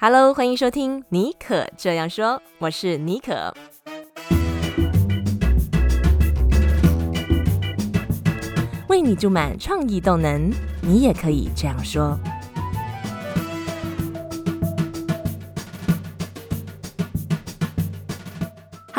Hello，欢迎收听妮可这样说，我是妮可。为你注满创意动能，你也可以这样说。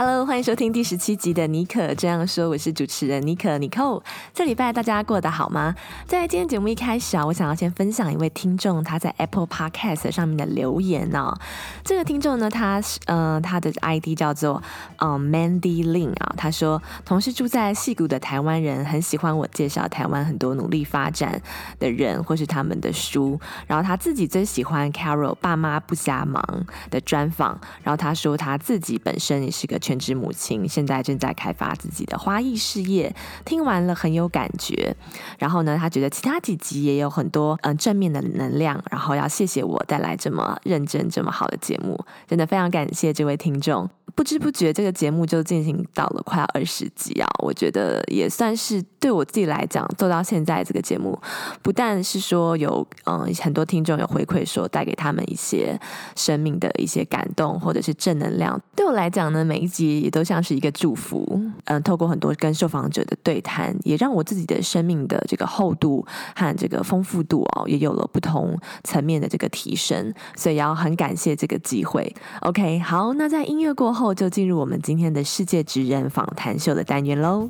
Hello，欢迎收听第十七集的尼可这样说，我是主持人尼可尼寇。这礼拜大家过得好吗？在今天节目一开始啊，我想要先分享一位听众他在 Apple Podcast 上面的留言哦。这个听众呢，他是呃他的 ID 叫做嗯、呃、Mandy Lin 啊，他说同是住在矽谷的台湾人很喜欢我介绍台湾很多努力发展的人或是他们的书，然后他自己最喜欢 Carol 爸妈不瞎忙的专访，然后他说他自己本身也是个。全职母亲现在正在开发自己的花艺事业，听完了很有感觉。然后呢，他觉得其他几集也有很多嗯正面的能量。然后要谢谢我带来这么认真、这么好的节目，真的非常感谢这位听众。不知不觉，这个节目就进行到了快要二十集啊！我觉得也算是对我自己来讲，做到现在这个节目，不但是说有嗯很多听众有回馈说带给他们一些生命的一些感动或者是正能量，对我来讲呢，每一集也都像是一个祝福。嗯，透过很多跟受访者的对谈，也让我自己的生命的这个厚度和这个丰富度哦，也有了不同层面的这个提升。所以要很感谢这个机会。OK，好，那在音乐过后。就进入我们今天的世界职人访谈秀的单元喽。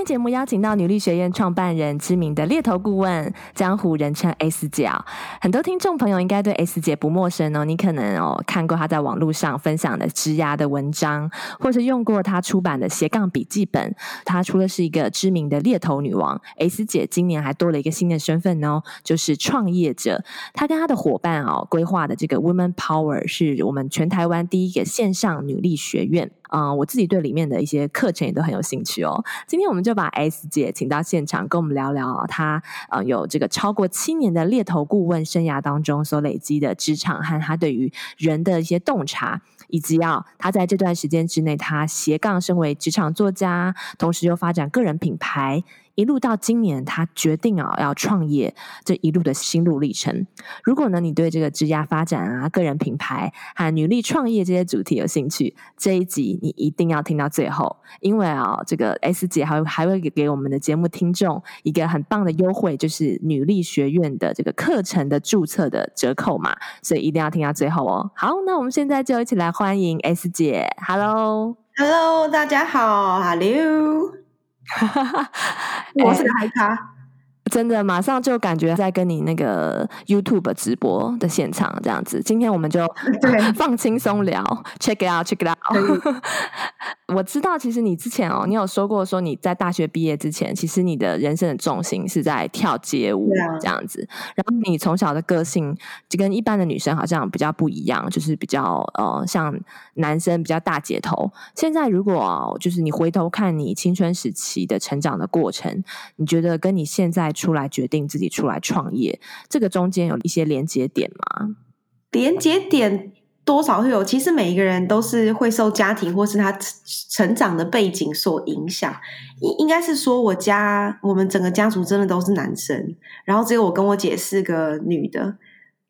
天节目邀请到女力学院创办人、知名的猎头顾问，江湖人称 S 姐。很多听众朋友应该对 S 姐不陌生哦，你可能哦看过她在网络上分享的职涯的文章，或是用过她出版的斜杠笔记本。她除了是一个知名的猎头女王，S 姐今年还多了一个新的身份哦，就是创业者。她跟她的伙伴哦规划的这个 Women Power 是我们全台湾第一个线上女力学院。嗯、我自己对里面的一些课程也都很有兴趣哦。今天我们就把 S 姐请到现场，跟我们聊聊，她呃有这个超过七年的猎头顾问生涯当中所累积的职场和她对于人的一些洞察，以及啊，她在这段时间之内，她斜杠身为职场作家，同时又发展个人品牌。一路到今年，他决定啊要创业，这一路的心路历程。如果呢你对这个职业发展啊、个人品牌和女力创业这些主题有兴趣，这一集你一定要听到最后，因为啊这个 S 姐还会还会给给我们的节目听众一个很棒的优惠，就是女力学院的这个课程的注册的折扣嘛，所以一定要听到最后哦。好，那我们现在就一起来欢迎 S 姐，Hello，Hello，大家好，Hello。我是个嗨咖。真的，马上就感觉在跟你那个 YouTube 直播的现场这样子。今天我们就 放轻松聊，check it out，check it out。我知道，其实你之前哦，你有说过说你在大学毕业之前，其实你的人生的重心是在跳街舞这样子。然后你从小的个性就跟一般的女生好像比较不一样，就是比较呃像男生比较大姐头。现在如果就是你回头看你青春时期的成长的过程，你觉得跟你现在出来决定自己出来创业，这个中间有一些连接点吗？连接点多少会有。其实每一个人都是会受家庭或是他成长的背景所影响。应应该是说，我家我们整个家族真的都是男生，然后只有我跟我姐是个女的，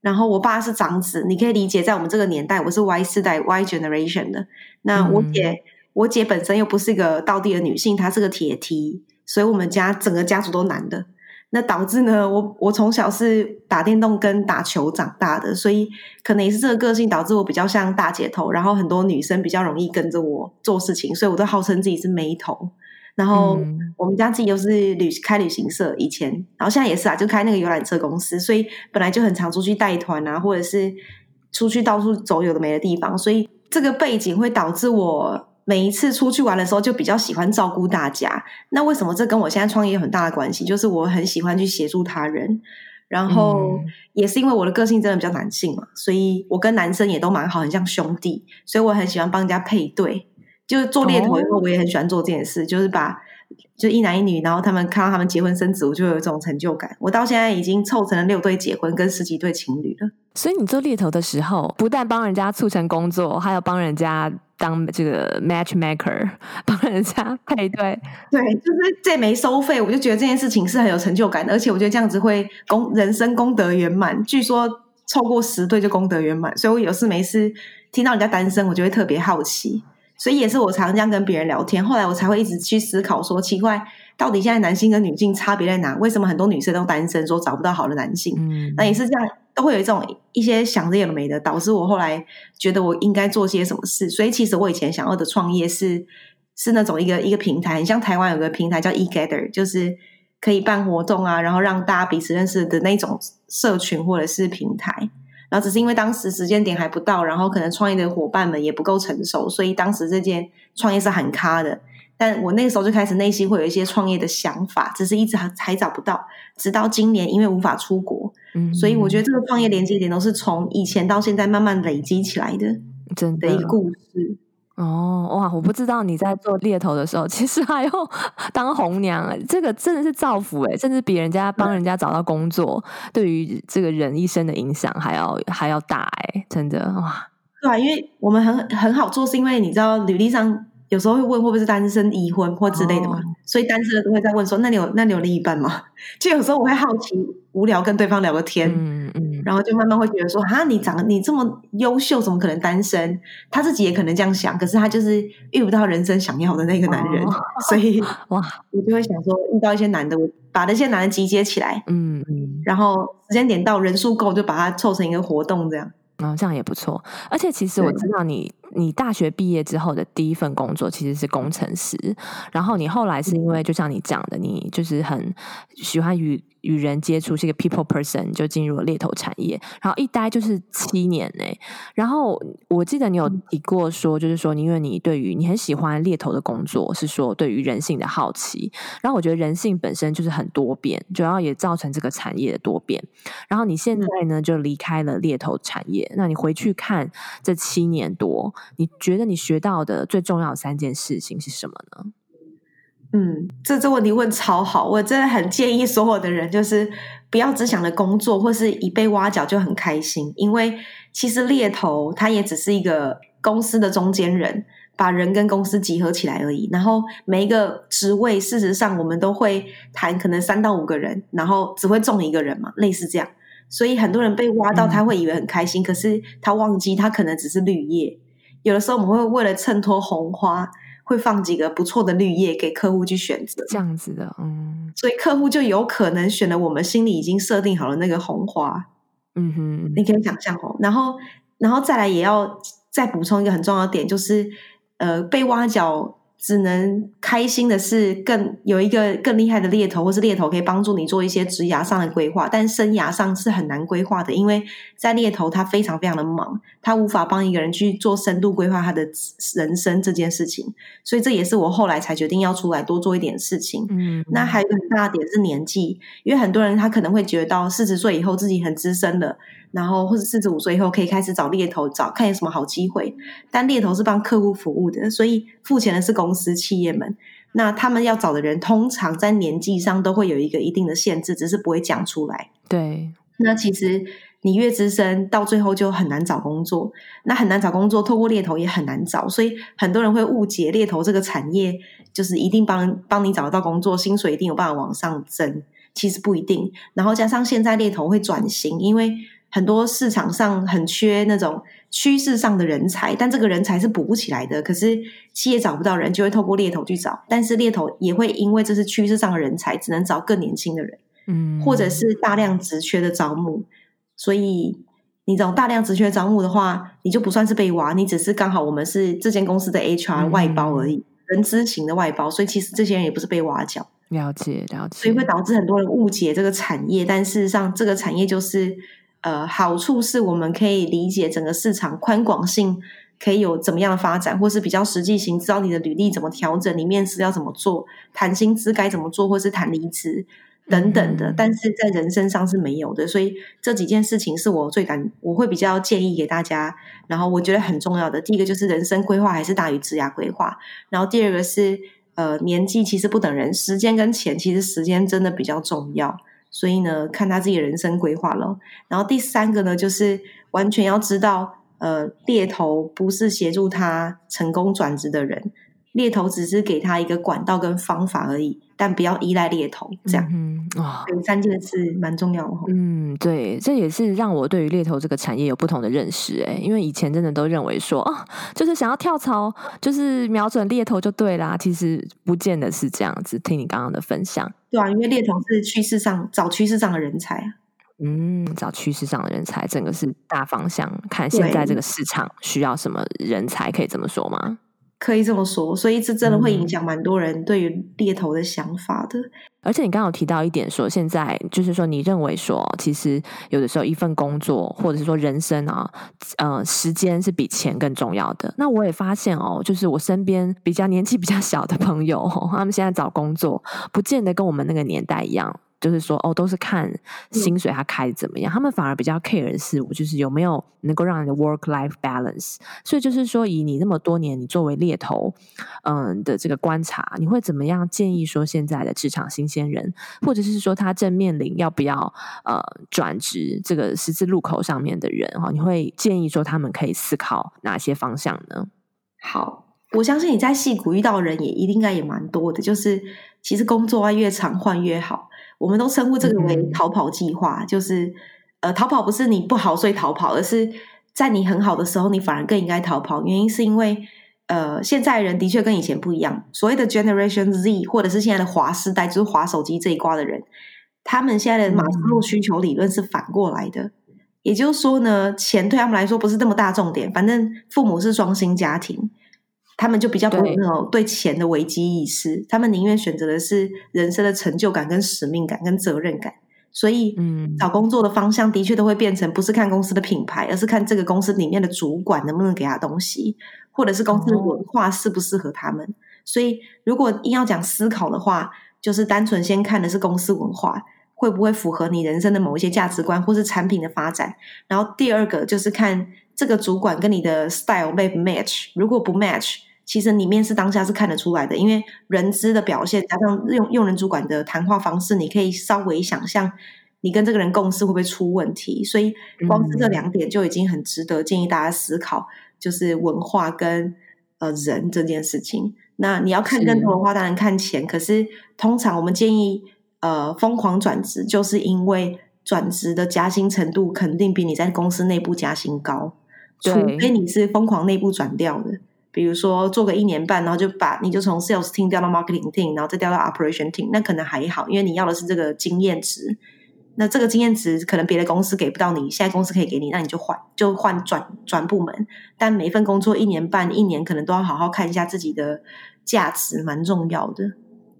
然后我爸是长子。你可以理解，在我们这个年代，我是 Y 世代 Y generation 的。那我姐，嗯、我姐本身又不是一个道地的女性，她是个铁梯所以我们家整个家族都男的。那导致呢，我我从小是打电动跟打球长大的，所以可能也是这个个性导致我比较像大姐头，然后很多女生比较容易跟着我做事情，所以我都号称自己是妹头。然后我们家自己又是旅开旅行社，以前，然后现在也是啊，就开那个游览车公司，所以本来就很常出去带团啊，或者是出去到处走有的没的地方，所以这个背景会导致我。每一次出去玩的时候，就比较喜欢照顾大家。那为什么这跟我现在创业有很大的关系？就是我很喜欢去协助他人，然后也是因为我的个性真的比较男性嘛，所以我跟男生也都蛮好，很像兄弟。所以我很喜欢帮人家配对，就是做猎头以后，我也很喜欢做这件事，就是把就一男一女，然后他们看到他们结婚生子，我就有这种成就感。我到现在已经凑成了六对结婚跟十几对情侣了。所以你做猎头的时候，不但帮人家促成工作，还有帮人家。当这个 matchmaker，帮人家配对。对，就是这没收费，我就觉得这件事情是很有成就感，而且我觉得这样子会功人生功德圆满。据说凑过十对就功德圆满，所以我有事没事听到人家单身，我就会特别好奇。所以也是我常常这样跟别人聊天，后来我才会一直去思考说，奇怪，到底现在男性跟女性差别在哪？为什么很多女生都单身，说找不到好的男性？嗯，那也是这样，都会有一种一些想着也没的，导致我后来觉得我应该做些什么事。所以其实我以前想要的创业是是那种一个一个平台，很像台湾有个平台叫 eGather，就是可以办活动啊，然后让大家彼此认识的那种社群或者是平台。然后只是因为当时时间点还不到，然后可能创业的伙伴们也不够成熟，所以当时这件创业是很卡的。但我那个时候就开始内心会有一些创业的想法，只是一直还还找不到。直到今年，因为无法出国，嗯，所以我觉得这个创业连接点都是从以前到现在慢慢累积起来的，真的一个故事。哦，哇！我不知道你在做猎头的时候，其实还要当红娘，这个真的是造福诶，甚至比人家帮人家找到工作，对于这个人一生的影响还要还要大诶，真的哇！对啊，因为我们很很好做，是因为你知道履历上。有时候会问会不会是单身、已婚或之类的嘛，oh. 所以单身的都会在问说：“那你有那你有另一半吗？” 就有时候我会好奇、无聊跟对方聊个天，嗯嗯，然后就慢慢会觉得说：“啊，你长得你这么优秀，怎么可能单身？”他自己也可能这样想，可是他就是遇不到人生想要的那个男人，oh. 所以哇，我就会想说，遇到一些男的，我把那些男人集结起来，嗯嗯，然后时间点到，人数够，就把它凑成一个活动这样。嗯，这样也不错。而且其实我知道你，你大学毕业之后的第一份工作其实是工程师，然后你后来是因为就像你讲的，你就是很喜欢与。与人接触是一个 people person，就进入了猎头产业，然后一待就是七年呢。然后我记得你有提过说，就是说，因为你对于你很喜欢猎头的工作，是说对于人性的好奇。然后我觉得人性本身就是很多变，主要也造成这个产业的多变。然后你现在呢，就离开了猎头产业，那你回去看这七年多，你觉得你学到的最重要的三件事情是什么呢？嗯，这这问题问超好，我真的很建议所有的人，就是不要只想着工作，或是一被挖角就很开心，因为其实猎头他也只是一个公司的中间人，把人跟公司集合起来而已。然后每一个职位，事实上我们都会谈可能三到五个人，然后只会中一个人嘛，类似这样。所以很多人被挖到，他会以为很开心，嗯、可是他忘记他可能只是绿叶。有的时候我们会为了衬托红花。会放几个不错的绿叶给客户去选择，这样子的，嗯，所以客户就有可能选了我们心里已经设定好了那个红花，嗯哼，你可以想象哦，然后，然后再来也要再补充一个很重要的点，就是呃，被挖角。只能开心的是更有一个更厉害的猎头，或是猎头可以帮助你做一些职涯上的规划，但生涯上是很难规划的，因为在猎头他非常非常的忙，他无法帮一个人去做深度规划他的人生这件事情，所以这也是我后来才决定要出来多做一点事情。嗯，那还有一个很大的点是年纪，因为很多人他可能会觉得到四十岁以后自己很资深了。然后或者四十五岁以后可以开始找猎头，找看有什么好机会。但猎头是帮客户服务的，所以付钱的是公司企业们。那他们要找的人，通常在年纪上都会有一个一定的限制，只是不会讲出来。对。那其实你越资深，到最后就很难找工作。那很难找工作，透过猎头也很难找。所以很多人会误解猎头这个产业，就是一定帮帮你找得到工作，薪水一定有办法往上增。其实不一定。然后加上现在猎头会转型，因为很多市场上很缺那种趋势上的人才，但这个人才是补不起来的。可是企业找不到人，就会透过猎头去找，但是猎头也会因为这是趋势上的人才，只能找更年轻的人，嗯，或者是大量职缺的招募。所以你这种大量职缺招募的话，你就不算是被挖，你只是刚好我们是这间公司的 HR 外包而已，嗯、人资型的外包。所以其实这些人也不是被挖角。了解了解，所以会导致很多人误解这个产业，但事实上这个产业就是。呃，好处是我们可以理解整个市场宽广性可以有怎么样的发展，或是比较实际性，知道你的履历怎么调整，你面试要怎么做，谈薪资该怎么做，或是谈离职等等的。嗯、但是在人身上是没有的，所以这几件事情是我最感，我会比较建议给大家。然后我觉得很重要的，第一个就是人生规划还是大于职涯规划。然后第二个是呃，年纪其实不等人，时间跟钱其实时间真的比较重要。所以呢，看他自己的人生规划了。然后第三个呢，就是完全要知道，呃，猎头不是协助他成功转职的人，猎头只是给他一个管道跟方法而已，但不要依赖猎头。这样，嗯，哇，这三件事蛮重要的。嗯，对，这也是让我对于猎头这个产业有不同的认识。哎，因为以前真的都认为说，哦，就是想要跳槽，就是瞄准猎头就对啦。其实不见得是这样子。听你刚刚的分享，对啊，因为猎头是趋势上找趋势上的人才。嗯，找趋势上的人才，整个是大方向。看现在这个市场需要什么人才，可以这么说吗？可以这么说，所以这真的会影响蛮多人对于猎头的想法的。嗯、而且你刚刚有提到一点说，说现在就是说，你认为说，其实有的时候一份工作，或者是说人生啊，呃，时间是比钱更重要的。那我也发现哦，就是我身边比较年纪比较小的朋友，他们现在找工作，不见得跟我们那个年代一样。就是说，哦，都是看薪水，他开的怎么样？嗯、他们反而比较 care 的是，我就是有没有能够让你的 work life balance。所以就是说，以你那么多年，你作为猎头，嗯的这个观察，你会怎么样建议说，现在的职场新鲜人，或者是说他正面临要不要呃转职这个十字路口上面的人哈？你会建议说他们可以思考哪些方向呢？好，我相信你在戏谷遇到的人也一定应该也蛮多的，就是其实工作啊越长换越好。我们都称呼这个为逃跑计划，嗯、就是呃，逃跑不是你不好所以逃跑，而是在你很好的时候，你反而更应该逃跑。原因是因为呃，现在人的确跟以前不一样。所谓的 Generation Z，或者是现在的滑世代，就是滑手机这一挂的人，他们现在的马斯洛需求理论是反过来的。嗯、也就是说呢，钱对他们来说不是那么大重点，反正父母是双薪家庭。他们就比较不会有那种对钱的危机意识，他们宁愿选择的是人生的成就感、跟使命感、跟责任感。所以，嗯，找工作的方向的确都会变成不是看公司的品牌，而是看这个公司里面的主管能不能给他东西，或者是公司的文化适不适合他们。哦、所以，如果硬要讲思考的话，就是单纯先看的是公司文化会不会符合你人生的某一些价值观，或是产品的发展。然后，第二个就是看这个主管跟你的 style 没 match，如果不 match。其实里面是当下是看得出来的，因为人资的表现加上用用人主管的谈话方式，你可以稍微想象你跟这个人共事会不会出问题。所以光是这两点就已经很值得建议大家思考，就是文化跟呃人这件事情。那你要看更多的话，当然看钱。可是通常我们建议呃疯狂转职，就是因为转职的加薪程度肯定比你在公司内部加薪高，除非你是疯狂内部转掉的。比如说做个一年半，然后就把你就从 sales team 调到 marketing team，然后再调到 operation team，那可能还好，因为你要的是这个经验值。那这个经验值可能别的公司给不到你，现在公司可以给你，那你就换就换转转部门。但每一份工作一年半、一年，可能都要好好看一下自己的价值，蛮重要的。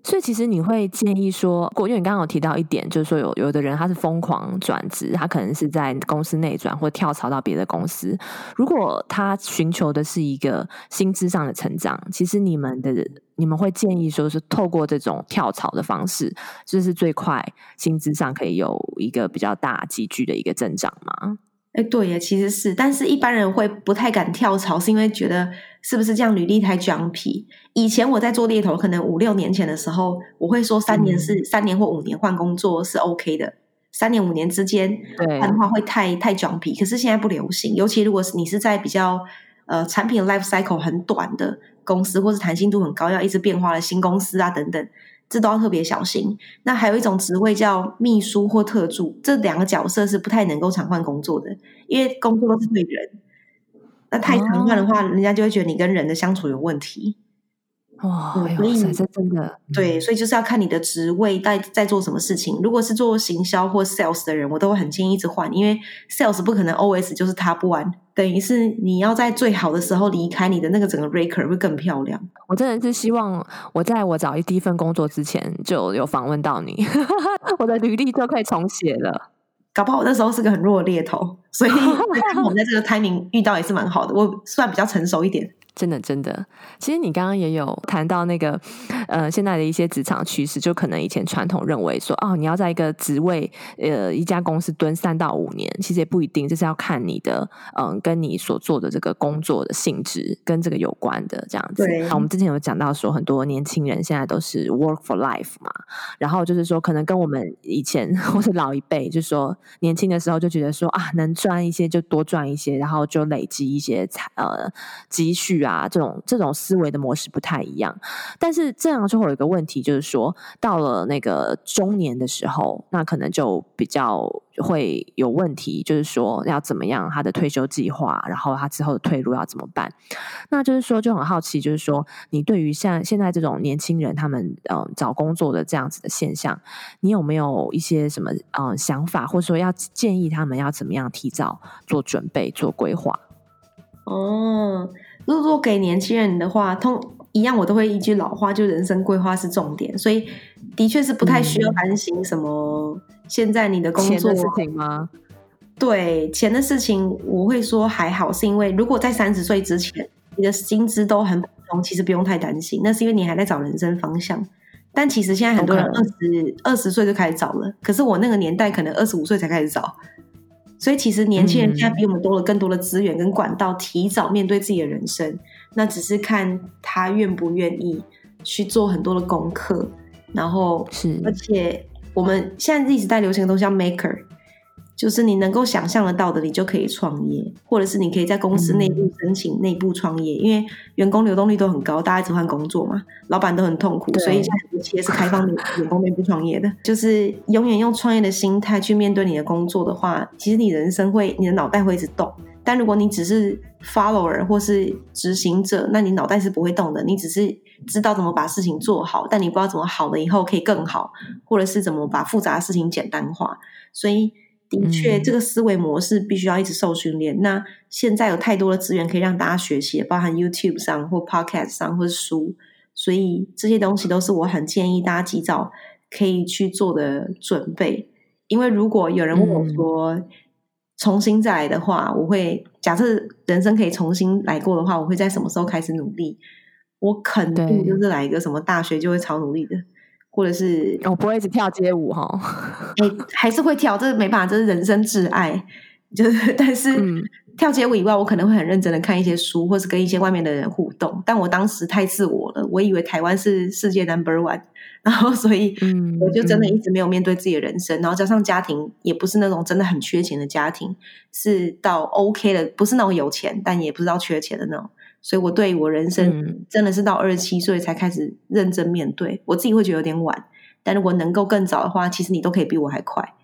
所以，其实你会建议说，因为你刚刚有提到一点，就是说有有的人他是疯狂转职，他可能是在公司内转或跳槽到别的公司。如果他寻求的是一个薪资上的成长，其实你们的你们会建议说是透过这种跳槽的方式，这是最快薪资上可以有一个比较大急剧的一个增长吗？哎，对呀，其实是，但是一般人会不太敢跳槽，是因为觉得是不是这样履历太 jumpy。以前我在做猎头，可能五六年前的时候，我会说三年是、嗯、三年或五年换工作是 OK 的，三年五年之间换的话会太太 jumpy。可是现在不流行，尤其如果是你是在比较呃产品 life cycle 很短的公司，或是弹性度很高，要一直变化的新公司啊等等。这都要特别小心。那还有一种职位叫秘书或特助，这两个角色是不太能够常换工作的，因为工作都是对人。那太常换的话，哦、人家就会觉得你跟人的相处有问题。哇，所以这真的对，所以就是要看你的职位在在做什么事情。如果是做行销或 sales 的人，我都会很建议一直换，因为 sales 不可能 always 就是他不完等于是你要在最好的时候离开，你的那个整个 raker 会更漂亮。我真的是希望我在我找一第一份工作之前就有访问到你，我的履历就可以重写了。搞不好我那时候是个很弱的猎头，所以我们在这个 timing 遇到也是蛮好的。我算比较成熟一点。真的，真的，其实你刚刚也有谈到那个，呃现在的一些职场趋势，就可能以前传统认为说，哦，你要在一个职位呃一家公司蹲三到五年，其实也不一定，这是要看你的嗯、呃、跟你所做的这个工作的性质跟这个有关的这样子。我们之前有讲到说，很多年轻人现在都是 work for life 嘛，然后就是说，可能跟我们以前 或是老一辈，就是说年轻的时候就觉得说啊，能赚一些就多赚一些，然后就累积一些财呃积蓄啊，这种这种思维的模式不太一样。但是这样就会有一个问题，就是说到了那个中年的时候，那可能就比较会有问题，就是说要怎么样他的退休计划，然后他之后的退路要怎么办？那就是说就很好奇，就是说你对于像现在这种年轻人他们嗯找工作的这样子的现象，你有没有一些什么嗯想法，或者说要建议他们要怎么样提早做准备、做规划？哦，如果给年轻人的话，通一样我都会一句老话，就人生规划是重点，所以的确是不太需要担心什么。现在你的工作事情吗？对，钱的事情，我会说还好，是因为如果在三十岁之前，你的薪资都很普通，其实不用太担心。那是因为你还在找人生方向。但其实现在很多人二十二十岁就开始找了，可是我那个年代可能二十五岁才开始找。所以其实年轻人现在比我们多了更多的资源跟管道，提早面对自己的人生。那只是看他愿不愿意去做很多的功课，然后是，而且我们现在一直在流行的东西叫 maker。就是你能够想象得到的，你就可以创业，或者是你可以在公司内部申请内部创业，嗯、因为员工流动率都很高，大家一直换工作嘛，老板都很痛苦，所以现在很多企业是开放员工内部创业的。就是永远用创业的心态去面对你的工作的话，其实你人生会，你的脑袋会一直动。但如果你只是 follower 或是执行者，那你脑袋是不会动的，你只是知道怎么把事情做好，但你不知道怎么好了以后可以更好，或者是怎么把复杂的事情简单化，所以。的确，这个思维模式必须要一直受训练。嗯、那现在有太多的资源可以让大家学习，包含 YouTube 上或 Podcast 上或是书，所以这些东西都是我很建议大家及早可以去做的准备。因为如果有人问我说、嗯、重新再来的话，我会假设人生可以重新来过的话，我会在什么时候开始努力？我肯定就是来一个什么大学就会超努力的。或者是我不会一直跳街舞哈，哎、欸，还是会跳，这是没办法，这是人生挚爱。就是，但是、嗯、跳街舞以外，我可能会很认真的看一些书，或是跟一些外面的人互动。但我当时太自我了，我以为台湾是世界 number one，然后所以我就真的一直没有面对自己的人生。嗯、然后加上家庭也不是那种真的很缺钱的家庭，是到 OK 的，不是那种有钱，但也不知道缺钱的那种。所以，我对我人生真的是到二十七岁才开始认真面对。嗯、我自己会觉得有点晚，但如果能够更早的话，其实你都可以比我还快。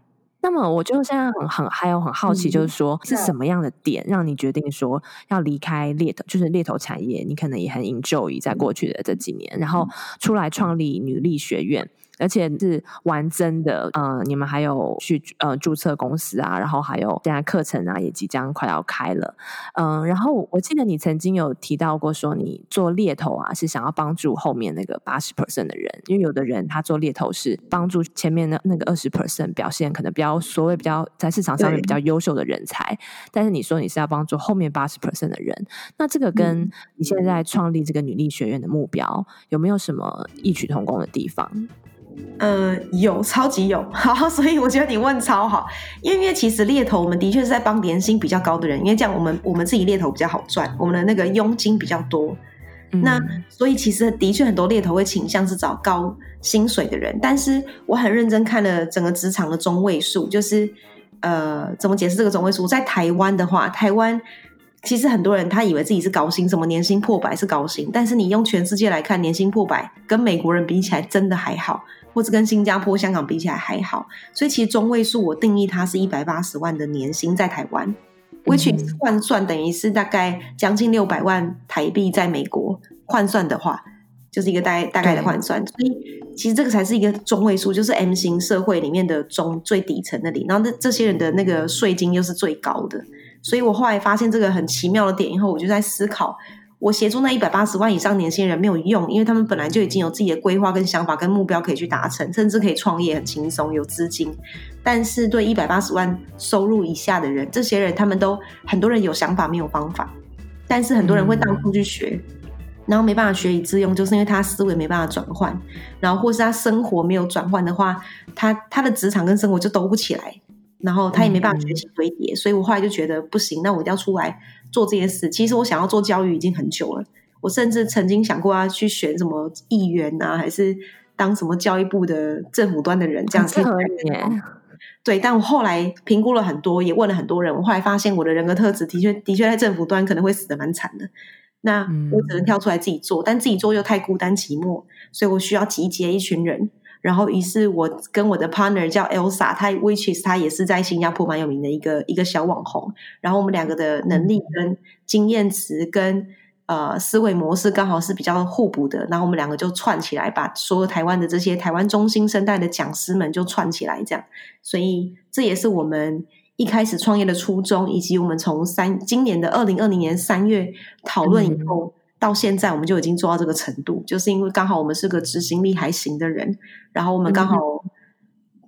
那么，我就现在很很还有很好奇，就是说、嗯、是什么样的点让你决定说要离开猎头，就是猎头产业？你可能也很 enjoy 在过去的这几年，嗯、然后出来创立女力学院。而且是玩真的，嗯、呃，你们还有去呃注册公司啊，然后还有现在课程啊也即将快要开了，嗯、呃，然后我记得你曾经有提到过说你做猎头啊是想要帮助后面那个八十 percent 的人，因为有的人他做猎头是帮助前面的那个二十 percent 表现可能比较所谓比较在市场上面比较优秀的人才，但是你说你是要帮助后面八十 percent 的人，那这个跟你现在创立这个女力学院的目标有没有什么异曲同工的地方？呃，有，超级有，好，所以我觉得你问超好，因为因为其实猎头我们的确是在帮年薪比较高的人，因为这样我们我们自己猎头比较好赚，我们的那个佣金比较多，嗯、那所以其实的确很多猎头会倾向是找高薪水的人，但是我很认真看了整个职场的中位数，就是呃，怎么解释这个中位数？在台湾的话，台湾其实很多人他以为自己是高薪，什么年薪破百是高薪，但是你用全世界来看，年薪破百跟美国人比起来真的还好。或者跟新加坡、香港比起来还好，所以其实中位数我定义它是一百八十万的年薪在台湾，which 换算等于是大概将近六百万台币在美国换算的话，就是一个大概大概的换算。所以其实这个才是一个中位数，就是 M 型社会里面的中最底层那里，然后这这些人的那个税金又是最高的。所以我后来发现这个很奇妙的点以后，我就在思考。我协助那一百八十万以上年轻人没有用，因为他们本来就已经有自己的规划跟想法跟目标可以去达成，甚至可以创业很轻松有资金。但是对一百八十万收入以下的人，这些人他们都很多人有想法没有方法，但是很多人会到处去学，然后没办法学以致用，就是因为他思维没办法转换，然后或是他生活没有转换的话，他他的职场跟生活就兜不起来，然后他也没办法学习堆叠，嗯、所以我后来就觉得不行，那我一定要出来做这件事。其实我想要做教育已经很久了，我甚至曾经想过要去选什么议员啊，还是当什么教育部的政府端的人这样子。对，但我后来评估了很多，也问了很多人，我后来发现我的人格特质的确的确在政府端可能会死的蛮惨的。那我只能跳出来自己做，嗯、但自己做又太孤单寂寞，所以我需要集结一群人。然后，于是我跟我的 partner 叫 Elsa，他 which is 他也是在新加坡蛮有名的一个一个小网红。然后我们两个的能力跟经验值跟呃思维模式刚好是比较互补的。然后我们两个就串起来，把所有台湾的这些台湾中心生代的讲师们就串起来，这样。所以这也是我们。一开始创业的初衷，以及我们从三今年的二零二零年三月讨论以后，到现在我们就已经做到这个程度，就是因为刚好我们是个执行力还行的人，然后我们刚好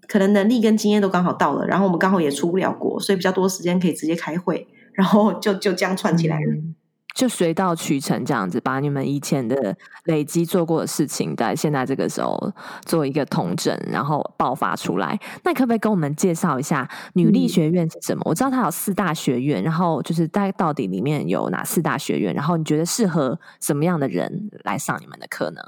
可能能力跟经验都刚好到了，然后我们刚好也出不了国，所以比较多时间可以直接开会，然后就就这样串起来了。嗯就随到渠成这样子，把你们以前的累积做过的事情，在现在这个时候做一个统整，然后爆发出来。那可不可以跟我们介绍一下女力学院是什么？嗯、我知道它有四大学院，然后就是大概到底里面有哪四大学院？然后你觉得适合什么样的人来上你们的课呢？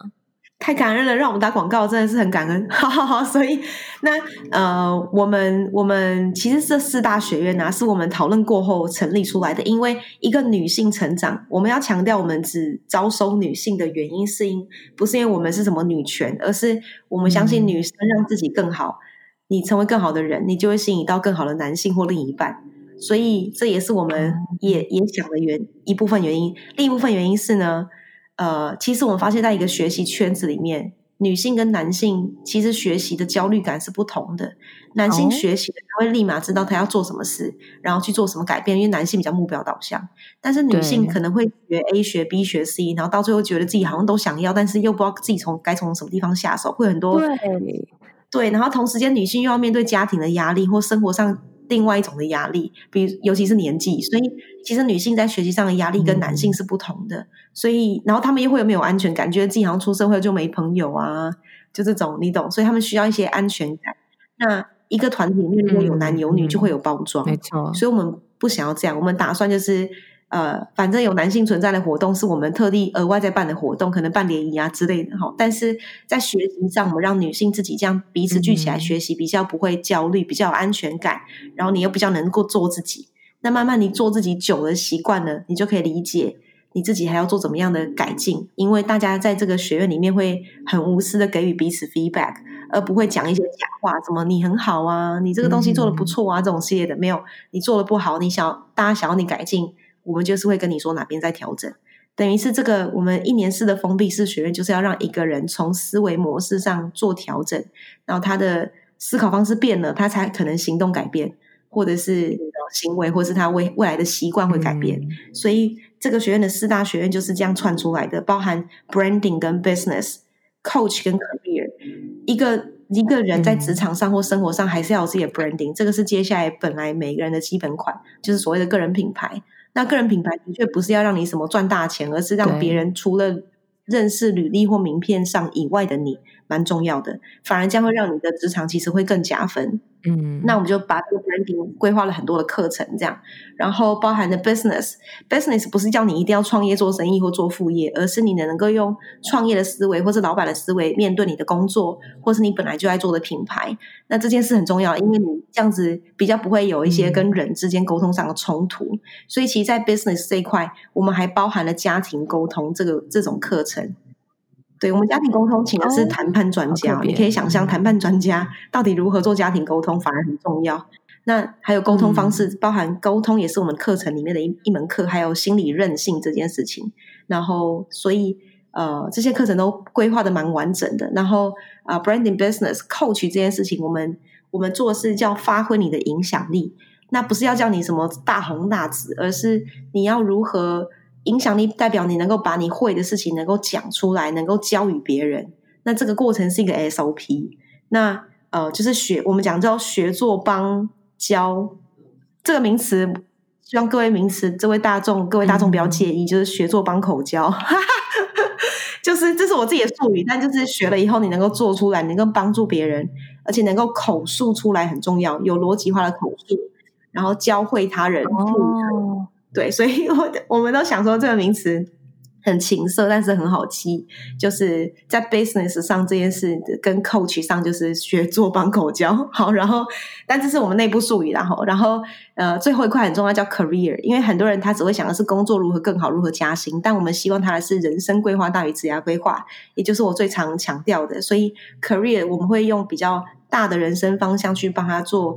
太感恩了，让我们打广告真的是很感恩，好 好好。所以那呃，我们我们其实这四大学院呢、啊，是我们讨论过后成立出来的。因为一个女性成长，我们要强调，我们只招收女性的原因，是因不是因为我们是什么女权，而是我们相信女生让自己更好，你成为更好的人，你就会吸引到更好的男性或另一半。所以这也是我们也也想的原一部分原因。另一部分原因是呢。呃，其实我们发现，在一个学习圈子里面，女性跟男性其实学习的焦虑感是不同的。男性学习的，他会立马知道他要做什么事，然后去做什么改变，因为男性比较目标导向。但是女性可能会学 A 学 B 学 C，然后到最后觉得自己好像都想要，但是又不知道自己从该从什么地方下手，会很多。对对，然后同时间，女性又要面对家庭的压力或生活上。另外一种的压力，比如尤其是年纪，所以其实女性在学习上的压力跟男性是不同的。嗯、所以，然后他们又会有没有安全感，觉得自己好像出社会就没朋友啊，就这种你懂。所以他们需要一些安全感。那一个团体里面如果有男有女，就会有包装，没错、嗯。所以我们不想要这样，我们打算就是。呃，反正有男性存在的活动是我们特地额外在办的活动，可能办联谊啊之类的哈。但是在学习上，我们让女性自己这样彼此聚起来学习，比较不会焦虑，比较有安全感。然后你又比较能够做自己。那慢慢你做自己久了习惯了，你就可以理解你自己还要做怎么样的改进。因为大家在这个学院里面会很无私的给予彼此 feedback，而不会讲一些假话，什么你很好啊，你这个东西做的不错啊，这种系列的没有。你做的不好，你想大家想要你改进。我们就是会跟你说哪边在调整，等于是这个我们一年式的封闭式学院，就是要让一个人从思维模式上做调整，然后他的思考方式变了，他才可能行动改变，或者是行为，或是他未未来的习惯会改变。嗯、所以这个学院的四大学院就是这样串出来的，包含 branding 跟 business、coach 跟 career。一个一个人在职场上或生活上还是要有自己的 branding，这个是接下来本来每个人的基本款，就是所谓的个人品牌。那个人品牌的确不是要让你什么赚大钱，而是让别人除了认识履历或名片上以外的你，蛮重要的。反而将会让你的职场其实会更加分。嗯，那我们就把这个 branding 规划了很多的课程，这样，然后包含的 business，business 不是叫你一定要创业做生意或做副业，而是你能能够用创业的思维或是老板的思维面对你的工作，或是你本来就在做的品牌。那这件事很重要，因为你这样子比较不会有一些跟人之间沟通上的冲突。嗯、所以其实，在 business 这一块，我们还包含了家庭沟通这个这种课程。对，我们家庭沟通请的是谈判专家，哦、你可以想象谈判专家到底如何做家庭沟通，反而很重要。那还有沟通方式，嗯、包含沟通也是我们课程里面的一一门课，还有心理韧性这件事情。然后，所以呃，这些课程都规划的蛮完整的。然后啊、呃，branding business coach 这件事情，我们我们做的是叫发挥你的影响力。那不是要叫你什么大红大紫，而是你要如何。影响力代表你能够把你会的事情能够讲出来，能够教予别人。那这个过程是一个 SOP。那呃，就是学我们讲叫学做帮教这个名词，希望各位名词，这位大众，各位大众不要介意，嗯、就是学做帮口教。就是这是我自己的术语，但就是学了以后，你能够做出来，能够帮助别人，而且能够口述出来很重要，有逻辑化的口述，然后教会他人。哦，对，所以我我们都想说这个名词。很情色，但是很好记。就是在 business 上这件事，跟 coach 上就是学做帮口交。好，然后，但这是我们内部术语。然后，然后，呃，最后一块很重要，叫 career。因为很多人他只会想的是工作如何更好，如何加薪。但我们希望他的是人生规划大于职业规划，也就是我最常强调的。所以 career 我们会用比较大的人生方向去帮他做。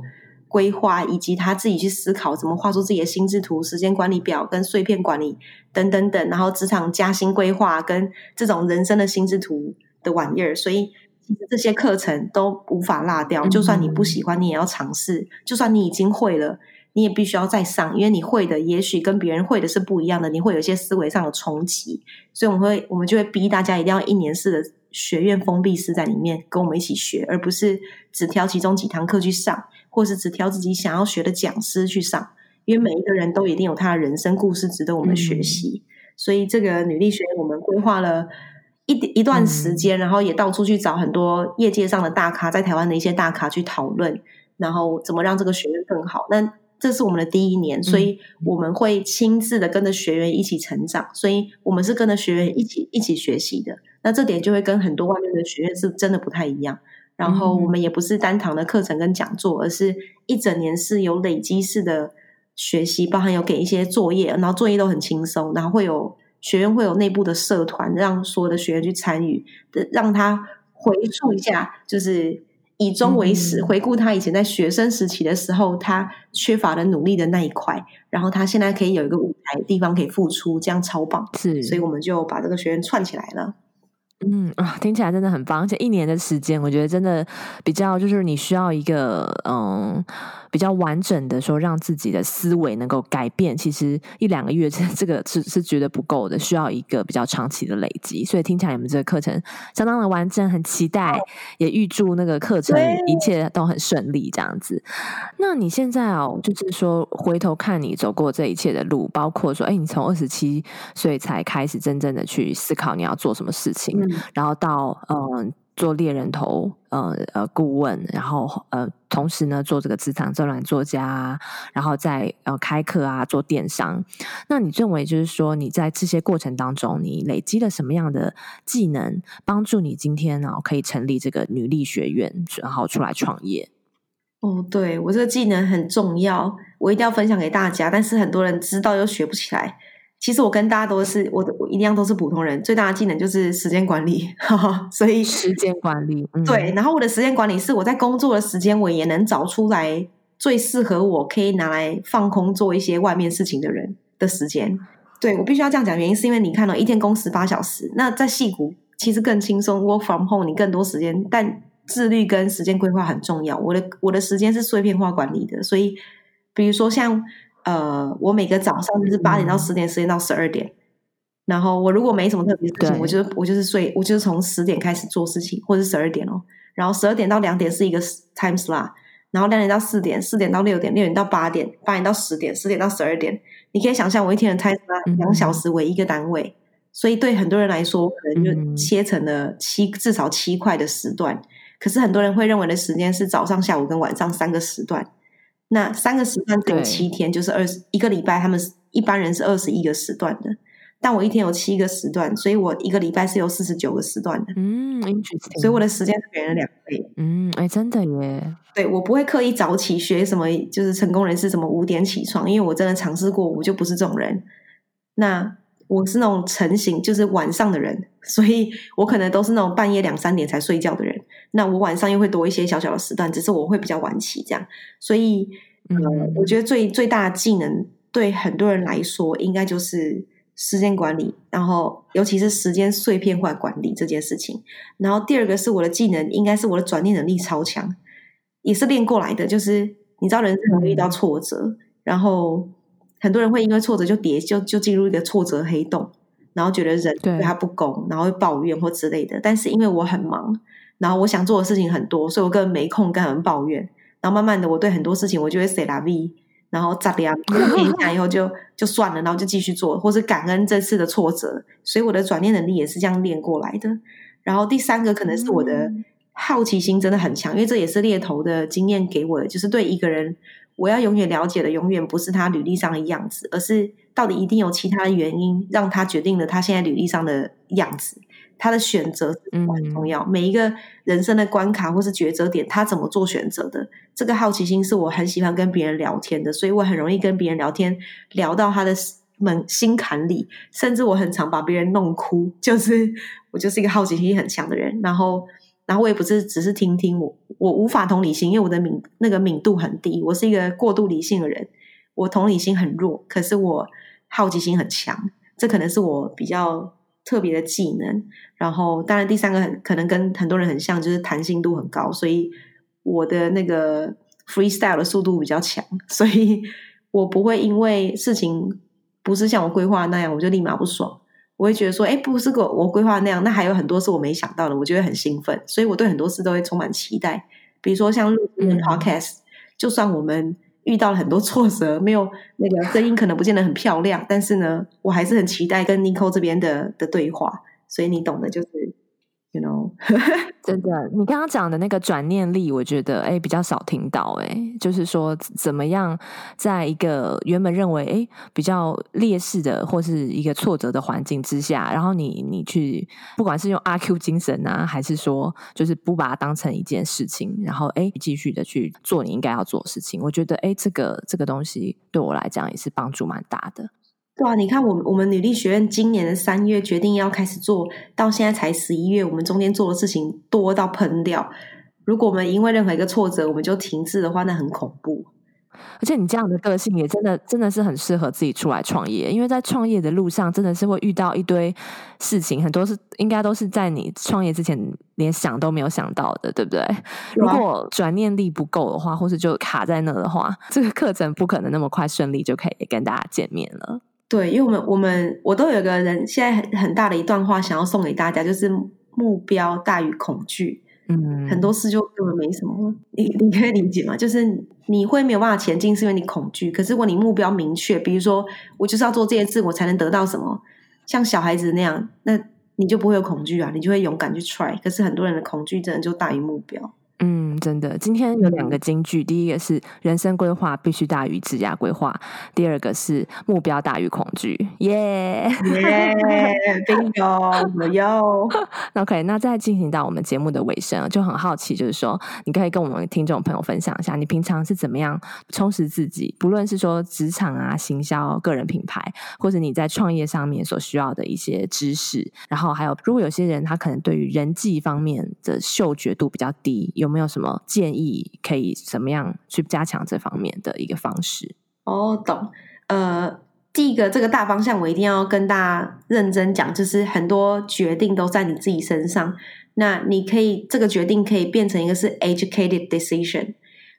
规划以及他自己去思考怎么画出自己的心智图、时间管理表跟碎片管理等等等，然后职场加薪规划跟这种人生的心智图的玩意儿，所以其实这些课程都无法落掉。就算你不喜欢，你也要尝试；就算你已经会了，你也必须要再上，因为你会的也许跟别人会的是不一样的，你会有一些思维上的冲击。所以我们会，我们就会逼大家一定要一年式的学院封闭式在里面跟我们一起学，而不是只挑其中几堂课去上。或是只挑自己想要学的讲师去上，因为每一个人都一定有他的人生故事值得我们学习。嗯、所以这个女力学院我们规划了一一段时间，嗯、然后也到处去找很多业界上的大咖，在台湾的一些大咖去讨论，然后怎么让这个学院更好。那这是我们的第一年，所以我们会亲自的跟着学员一起成长，所以我们是跟着学员一起一起学习的。那这点就会跟很多外面的学院是真的不太一样。然后我们也不是单堂的课程跟讲座，而是一整年是有累积式的学习，包含有给一些作业，然后作业都很轻松，然后会有学院会有内部的社团，让所有的学员去参与，让他回溯一下，就是以终为始，回顾他以前在学生时期的时候，他缺乏的努力的那一块，然后他现在可以有一个舞台地方可以付出，这样超棒。是，所以我们就把这个学院串起来了。嗯啊，听起来真的很棒，而且一年的时间，我觉得真的比较就是你需要一个嗯。比较完整的说，让自己的思维能够改变，其实一两个月 这这个是是觉得不够的，需要一个比较长期的累积。所以听起来你们这个课程相当的完整，很期待，也预祝那个课程一切都很顺利这样子。那你现在哦，就是说回头看你走过这一切的路，包括说，哎，你从二十七岁才开始真正的去思考你要做什么事情，嗯、然后到嗯。做猎人头，呃呃，顾问，然后呃，同时呢，做这个职场专栏作家，然后再呃开课啊，做电商。那你认为，就是说你在这些过程当中，你累积了什么样的技能，帮助你今天呢、哦、可以成立这个女力学院，然后出来创业？哦，对，我这个技能很重要，我一定要分享给大家，但是很多人知道又学不起来。其实我跟大家都是，我我一样都是普通人，最大的技能就是时间管理，哈哈，所以时间管理，嗯、对。然后我的时间管理是我在工作的时间，我也能找出来最适合我可以拿来放空做一些外面事情的人的时间。对，我必须要这样讲，原因是因为你看到、哦、一天工时八小时，那在戏谷其实更轻松，work from home，你更多时间，但自律跟时间规划很重要。我的我的时间是碎片化管理的，所以比如说像。呃，我每个早上就是八点到十点，十点到十二点。然后我如果没什么特别事情，我就我就是睡，我就是从十点开始做事情，或者是十二点哦。然后十二点到两点是一个 time slot，然后两点到四点，四点到六点，六点到八点，八点到十点，十点到十二点。你可以想象我一天的 time slot 两小时为一个单位，所以对很多人来说，可能就切成了七至少七块的时段。可是很多人会认为的时间是早上、下午跟晚上三个时段。那三个时段等于七天，就是二十一个礼拜。他们一般人是二十一个时段的，但我一天有七个时段，所以我一个礼拜是有四十九个时段的。嗯，interesting。所以我的时间是别人两倍。嗯，哎，真的耶。对，我不会刻意早起学什么，就是成功人士什么五点起床，因为我真的尝试过，我就不是这种人。那我是那种成型，就是晚上的人，所以我可能都是那种半夜两三点才睡觉的人。那我晚上又会多一些小小的时段，只是我会比较晚起这样。所以，呃，我觉得最最大的技能对很多人来说，应该就是时间管理，然后尤其是时间碎片化管理这件事情。然后第二个是我的技能，应该是我的转念能力超强，也是练过来的。就是你知道，人很容易遇到挫折，然后。很多人会因为挫折就跌，就就进入一个挫折黑洞，然后觉得人对他不公，然后会抱怨或之类的。但是因为我很忙，然后我想做的事情很多，所以我根本没空跟人抱怨。然后慢慢的，我对很多事情我就会 say la vie，然后咋样念一下以后就就算了，然后就继续做，或是感恩这次的挫折。所以我的转念能力也是这样练过来的。然后第三个可能是我的好奇心真的很强，因为这也是猎头的经验给我的，就是对一个人，我要永远了解的永远不是他履历上的样子，而是到底一定有其他的原因让他决定了他现在履历上的样子。他的选择很重要，嗯、每一个人生的关卡或是抉择点，他怎么做选择的？这个好奇心是我很喜欢跟别人聊天的，所以我很容易跟别人聊天，聊到他的门心坎里，甚至我很常把别人弄哭，就是我就是一个好奇心很强的人。然后，然后我也不是只是听听我，我无法同理心，因为我的敏那个敏度很低，我是一个过度理性的人，我同理心很弱，可是我好奇心很强，这可能是我比较。特别的技能，然后当然第三个很可能跟很多人很像，就是弹性度很高，所以我的那个 freestyle 的速度比较强，所以 我不会因为事情不是像我规划那样，我就立马不爽。我会觉得说，哎，不是个我规划那样，那还有很多是我没想到的，我就会很兴奋，所以我对很多事都会充满期待。比如说像录 podcast，就算我们。遇到了很多挫折，没有那个声音可能不见得很漂亮，但是呢，我还是很期待跟 Nico 这边的的对话，所以你懂的，就是 you know，真的，你刚刚讲的那个转念力，我觉得哎比较少听到，哎，就是说怎么样在一个原本认为哎比较劣势的或是一个挫折的环境之下，然后你你去不管是用阿 Q 精神啊，还是说就是不把它当成一件事情，然后哎继续的去做你应该要做的事情，我觉得哎这个这个东西对我来讲也是帮助蛮大的。对啊，你看，我们我们女力学院今年的三月决定要开始做，到现在才十一月，我们中间做的事情多到喷掉。如果我们因为任何一个挫折，我们就停滞的话，那很恐怖。而且你这样的个性也真的真的是很适合自己出来创业，因为在创业的路上真的是会遇到一堆事情，很多是应该都是在你创业之前连想都没有想到的，对不对？如果转念力不够的话，或是就卡在那的话，这个课程不可能那么快顺利就可以跟大家见面了。对，因为我们我们我都有个人现在很很大的一段话想要送给大家，就是目标大于恐惧。嗯，很多事就根本没什么，你你可以理解吗？就是你会没有办法前进，是因为你恐惧。可是如果你目标明确，比如说我就是要做这件事，我才能得到什么，像小孩子那样，那你就不会有恐惧啊，你就会勇敢去 try。可是很多人的恐惧真的就大于目标。嗯，真的，今天有两个金句，嗯、第一个是人生规划必须大于职业规划，第二个是目标大于恐惧。耶耶，bingo，有。那 OK，那再进行到我们节目的尾声，就很好奇，就是说，你可以跟我们听众朋友分享一下，你平常是怎么样充实自己？不论是说职场啊、行销、个人品牌，或者你在创业上面所需要的一些知识，然后还有，如果有些人他可能对于人际方面的嗅觉度比较低，有没有什么建议？可以怎么样去加强这方面的一个方式？哦，懂。呃，第一个这个大方向，我一定要跟大家认真讲，就是很多决定都在你自己身上。那你可以这个决定可以变成一个是 educated decision。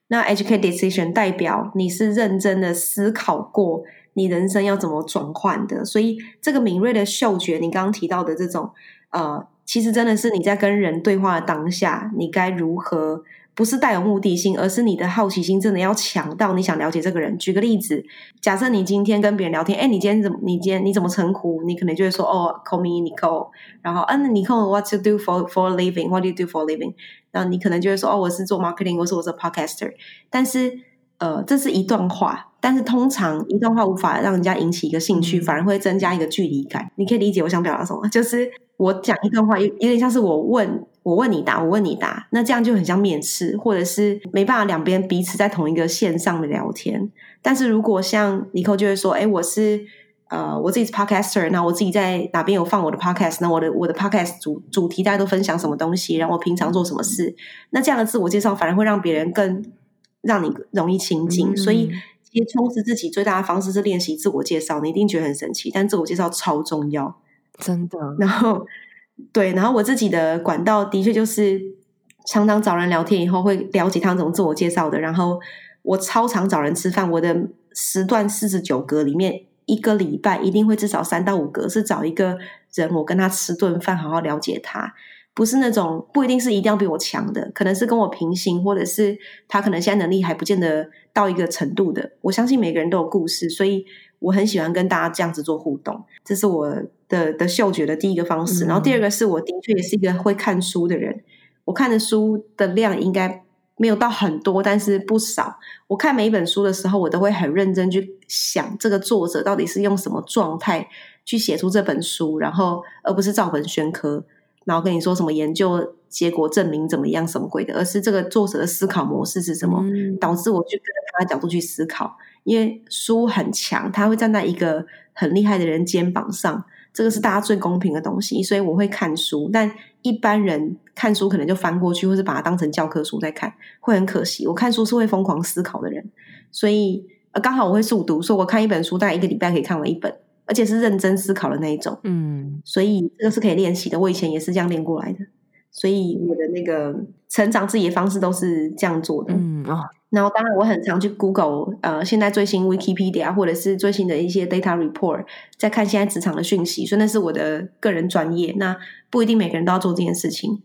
那 educated decision 代表你是认真的思考过你人生要怎么转换的。所以这个敏锐的嗅觉，你刚刚提到的这种呃。其实真的是你在跟人对话的当下，你该如何？不是带有目的性，而是你的好奇心真的要强到你想了解这个人。举个例子，假设你今天跟别人聊天，哎，你今天怎么？你今天你怎么称呼？你可能就会说，哦，call me Nicole。然后，嗯，Nicole，what you do for for a living？What do you do for a living？然后你可能就会说，哦，我是做 marketing，或是我是 podcaster。但是，呃，这是一段话，但是通常一段话无法让人家引起一个兴趣，反而会增加一个距离感。你可以理解我想表达什么？就是。我讲一段话，有有点像是我问我问你答，我问你答，那这样就很像面试，或者是没办法两边彼此在同一个线上的聊天。但是如果像尼克就会说，哎，我是呃我自己是 podcaster，那我自己在哪边有放我的 podcast，那我的我的 podcast 主主题大家都分享什么东西，然后我平常做什么事，那这样的自我介绍反而会让别人更让你容易亲近。嗯、所以，其实充实自己最大的方式是练习自我介绍。你一定觉得很神奇，但自我介绍超重要。真的，然后对，然后我自己的管道的确就是常常找人聊天，以后会了解他们怎么自我介绍的。然后我超常找人吃饭，我的时段四十九格里面，一个礼拜一定会至少三到五格是找一个人，我跟他吃顿饭，好好了解他。不是那种不一定是一定要比我强的，可能是跟我平行，或者是他可能现在能力还不见得到一个程度的。我相信每个人都有故事，所以我很喜欢跟大家这样子做互动，这是我的的嗅觉的第一个方式。然后第二个是我的确也是一个会看书的人，我看的书的量应该没有到很多，但是不少。我看每一本书的时候，我都会很认真去想这个作者到底是用什么状态去写出这本书，然后而不是照本宣科，然后跟你说什么研究结果证明怎么样什么鬼的，而是这个作者的思考模式是什么，嗯、导致我去跟着他的角度去思考。因为书很强，他会站在一个很厉害的人肩膀上。这个是大家最公平的东西，所以我会看书。但一般人看书可能就翻过去，或是把它当成教科书在看，会很可惜。我看书是会疯狂思考的人，所以呃，刚好我会速读，所以我看一本书大概一个礼拜可以看完一本，而且是认真思考的那一种。嗯，所以这个是可以练习的。我以前也是这样练过来的，所以我的那个成长自己的方式都是这样做的。嗯哦。然后，当然，我很常去 Google，呃，现在最新 Wikipedia 或者是最新的一些 data report，在看现在职场的讯息，所以那是我的个人专业。那不一定每个人都要做这件事情，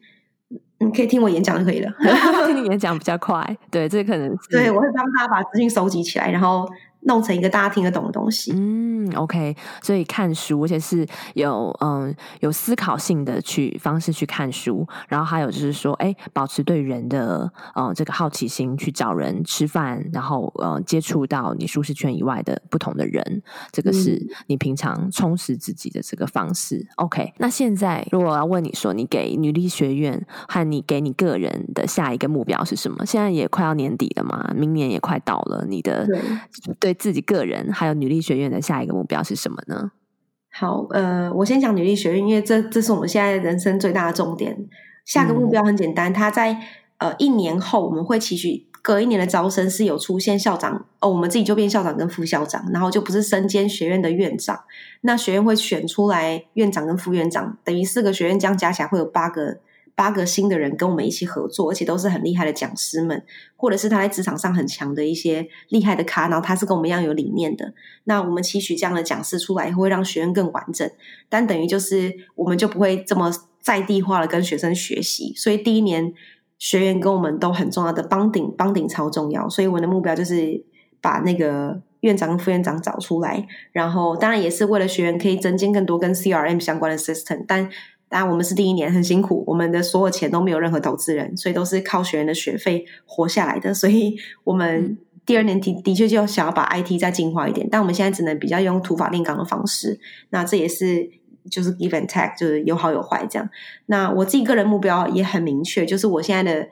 你可以听我演讲就可以了。听你演讲比较快，对，这可能是 对，我会帮大家把资讯收集起来，然后。弄成一个大家听得懂的东西。嗯，OK，所以看书，而且是有嗯有思考性的去方式去看书，然后还有就是说，哎，保持对人的嗯这个好奇心，去找人吃饭，然后嗯接触到你舒适圈以外的不同的人，这个是你平常充实自己的这个方式。嗯、OK，那现在如果我要问你说，你给女力学院和你给你个人的下一个目标是什么？现在也快要年底了嘛，明年也快到了，你的对。对对自己个人还有女力学院的下一个目标是什么呢？好，呃，我先讲女力学院，因为这这是我们现在人生最大的重点。下个目标很简单，他、嗯、在呃一年后，我们会期许隔一年的招生是有出现校长哦，我们自己就变校长跟副校长，然后就不是身兼学院的院长。那学院会选出来院长跟副院长，等于四个学院这样加起来会有八个。八个新的人跟我们一起合作，而且都是很厉害的讲师们，或者是他在职场上很强的一些厉害的咖，然后他是跟我们一样有理念的。那我们期许这样的讲师出来，会让学院更完整，但等于就是我们就不会这么在地化的跟学生学习。所以第一年学员跟我们都很重要的帮顶帮顶超重要。所以我的目标就是把那个院长跟副院长找出来，然后当然也是为了学员可以增进更多跟 CRM 相关的 system，但。当然，我们是第一年很辛苦，我们的所有钱都没有任何投资人，所以都是靠学员的学费活下来的。所以，我们第二年的的确就想要把 IT 再进化一点，但我们现在只能比较用土法炼钢的方式。那这也是就是 give and take，就是有好有坏这样。那我自己个人目标也很明确，就是我现在的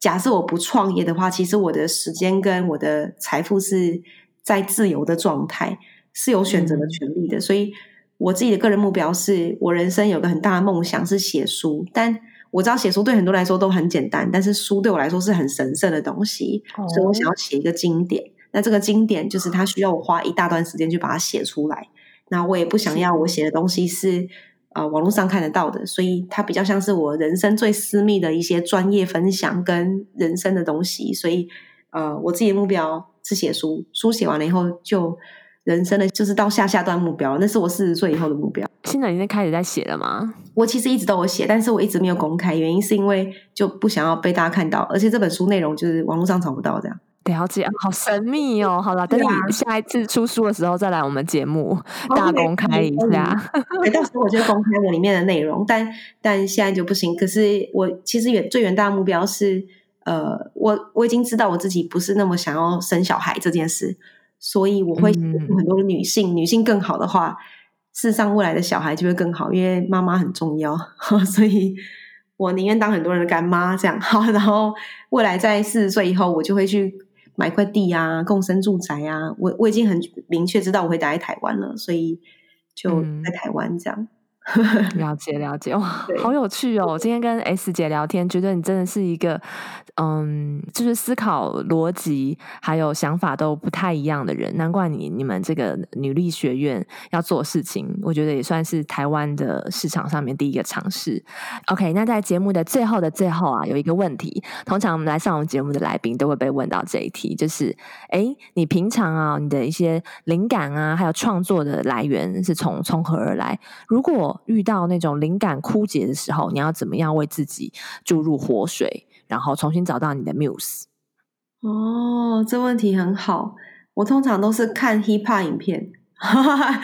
假设我不创业的话，其实我的时间跟我的财富是在自由的状态，是有选择的权利的，嗯、所以。我自己的个人目标是我人生有个很大的梦想是写书，但我知道写书对很多人来说都很简单，但是书对我来说是很神圣的东西，哦、所以我想要写一个经典。那这个经典就是它需要我花一大段时间去把它写出来。那我也不想要我写的东西是呃网络上看得到的，所以它比较像是我人生最私密的一些专业分享跟人生的东西。所以呃，我自己的目标是写书，书写完了以后就。人生的就是到下下段目标，那是我四十岁以后的目标。现在已经开始在写了吗？我其实一直都有写，但是我一直没有公开，原因是因为就不想要被大家看到，而且这本书内容就是网络上找不到这样。了解，好神秘哦。好了，等你下一次出书的时候再来我们节目大公开一下。到时候我就公开我里面的内容，但但现在就不行。可是我其实远最远大的目标是，呃，我我已经知道我自己不是那么想要生小孩这件事。所以我会很多的女性，嗯、女性更好的话，世上未来的小孩就会更好，因为妈妈很重要。所以我宁愿当很多人的干妈这样。好，然后未来在四十岁以后，我就会去买块地啊，共生住宅啊。我我已经很明确知道我会待在台湾了，所以就在台湾这样。嗯 了解了解哇，好有趣哦！今天跟 S 姐聊天，觉得你真的是一个，嗯，就是思考逻辑还有想法都不太一样的人。难怪你你们这个女力学院要做事情，我觉得也算是台湾的市场上面第一个尝试。OK，那在节目的最后的最后啊，有一个问题，通常我们来上我们节目的来宾都会被问到这一题，就是，哎，你平常啊，你的一些灵感啊，还有创作的来源是从从何而来？如果果遇到那种灵感枯竭的时候，你要怎么样为自己注入活水，然后重新找到你的 muse？哦，这问题很好。我通常都是看 hip hop 影片，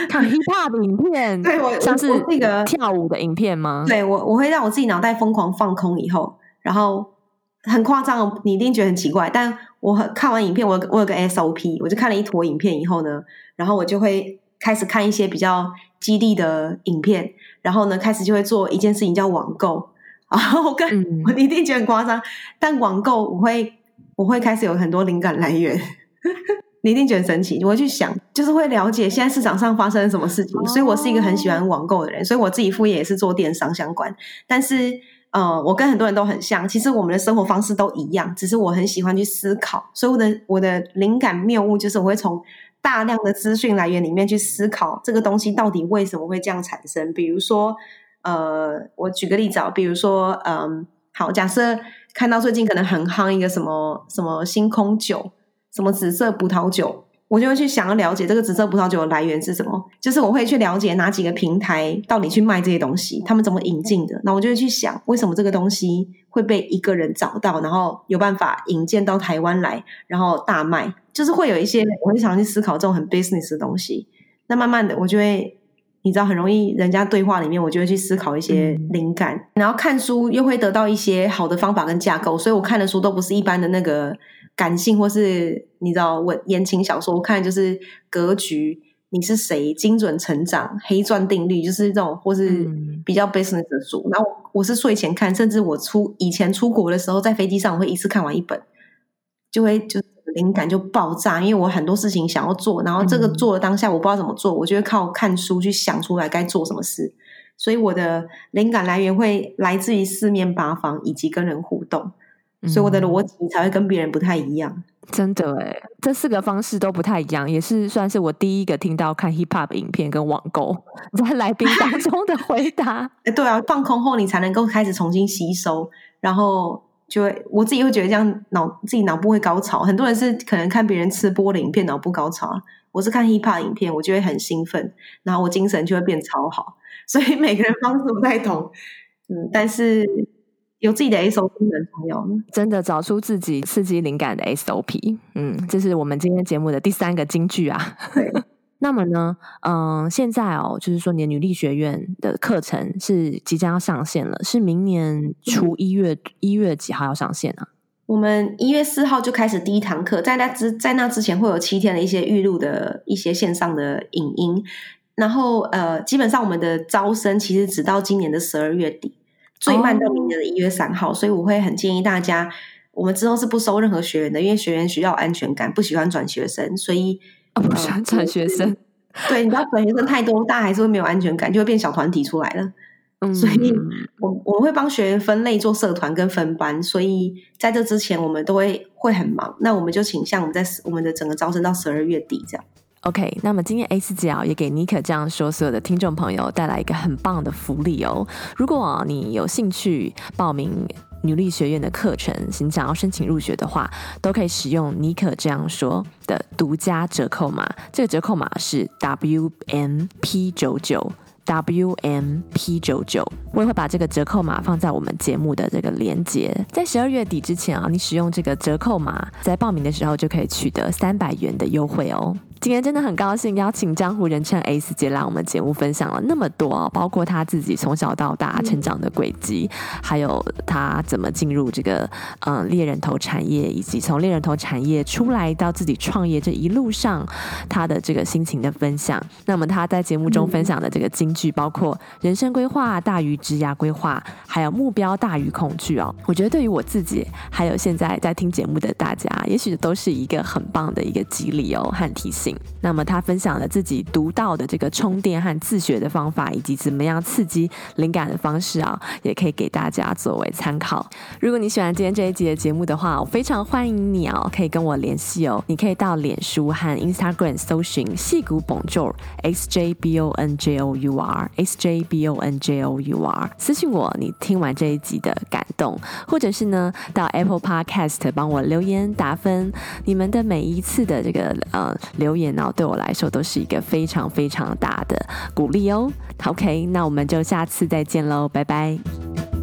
看 hip hop 影片，对我像是那个跳舞的影片吗？对我，我会让我自己脑袋疯狂放空以后，然后很夸张，你一定觉得很奇怪。但我看完影片，我有我有个 SOP，我就看了一坨影片以后呢，然后我就会开始看一些比较激励的影片，然后呢，开始就会做一件事情叫网购。然后我跟、嗯、我一定觉得很夸张，但网购我会我会开始有很多灵感来源。你一定觉得神奇，我会去想，就是会了解现在市场上发生了什么事情。所以我是一个很喜欢网购的人，所以我自己副业也是做电商相关。但是，呃，我跟很多人都很像，其实我们的生活方式都一样，只是我很喜欢去思考。所以我的我的灵感谬误就是我会从大量的资讯来源里面去思考这个东西到底为什么会这样产生。比如说，呃，我举个例子啊，比如说，嗯、好，假设看到最近可能很夯一个什么什么星空酒。什么紫色葡萄酒，我就会去想要了解这个紫色葡萄酒的来源是什么。就是我会去了解哪几个平台到底去卖这些东西，他们怎么引进的。那我就会去想，为什么这个东西会被一个人找到，然后有办法引荐到台湾来，然后大卖。就是会有一些，我会常去思考这种很 business 的东西。那慢慢的，我就会，你知道，很容易人家对话里面，我就会去思考一些灵感。然后看书又会得到一些好的方法跟架构，所以我看的书都不是一般的那个。感性或是你知道，我言情小说，我看就是格局，你是谁，精准成长，黑钻定律，就是这种或是比较 business 的书。然后我是睡前看，甚至我出以前出国的时候，在飞机上我会一次看完一本，就会就灵感就爆炸，因为我很多事情想要做，然后这个做的当下我不知道怎么做，我就会靠看书去想出来该做什么事。所以我的灵感来源会来自于四面八方，以及跟人互动。所以我的逻辑才会跟别人不太一样，嗯、真的诶，这四个方式都不太一样，也是算是我第一个听到看 hip hop 影片跟网购在来宾当 中的回答。哎，对啊，放空后你才能够开始重新吸收，然后就会我自己会觉得这样脑自己脑部会高潮。很多人是可能看别人吃播的影片脑部高潮，我是看 hip hop 影片，我就会很兴奋，然后我精神就会变超好。所以每个人方式不太同，嗯，但是。有自己的 SOP 很重要，真的找出自己刺激灵感的 SOP。嗯，这是我们今天节目的第三个金句啊。对 那么呢，嗯、呃，现在哦，就是说你的女力学院的课程是即将要上线了，是明年初一月一月几号要上线啊？我们一月四号就开始第一堂课，在那之在那之前会有七天的一些预录的一些线上的影音，然后呃，基本上我们的招生其实只到今年的十二月底。最慢到明年的一月三号，oh. 所以我会很建议大家，我们之后是不收任何学员的，因为学员需要安全感，不喜欢转学生，所以、oh, 不喜欢转学生。对，你知道转学生太多，大家还是会没有安全感，就会变小团体出来了。嗯，所以我我们会帮学员分类做社团跟分班，所以在这之前我们都会会很忙。那我们就倾向我们在我们的整个招生到十二月底这样。OK，那么今天 A 四姐也给尼可这样说，所有的听众朋友带来一个很棒的福利哦。如果你有兴趣报名女力学院的课程，想要申请入学的话，都可以使用尼可这样说的独家折扣码。这个折扣码是 WMP 九九。WMP 九九，我也会把这个折扣码放在我们节目的这个连接。在十二月底之前啊，你使用这个折扣码，在报名的时候就可以取得三百元的优惠哦。今天真的很高兴邀请江湖人称 A 四姐来我们节目分享了那么多，包括她自己从小到大成长的轨迹，还有她怎么进入这个嗯猎人头产业，以及从猎人头产业出来到自己创业这一路上她的这个心情的分享。那么她在节目中分享的这个金句，包括人生规划大于职涯规划，还有目标大于恐惧哦。我觉得对于我自己，还有现在在听节目的大家，也许都是一个很棒的一个激励哦和提醒。那么他分享了自己独到的这个充电和自学的方法，以及怎么样刺激灵感的方式啊，也可以给大家作为参考。如果你喜欢今天这一集的节目的话，我非常欢迎你哦，可以跟我联系哦。你可以到脸书和 Instagram 搜寻矽谷 Bonjour X J B O N J O U R X J B O N J O U R 私信我你听完这一集的感动，或者是呢到 Apple Podcast 帮我留言打分。你们的每一次的这个呃留对我来说都是一个非常非常大的鼓励哦。OK，那我们就下次再见喽，拜拜。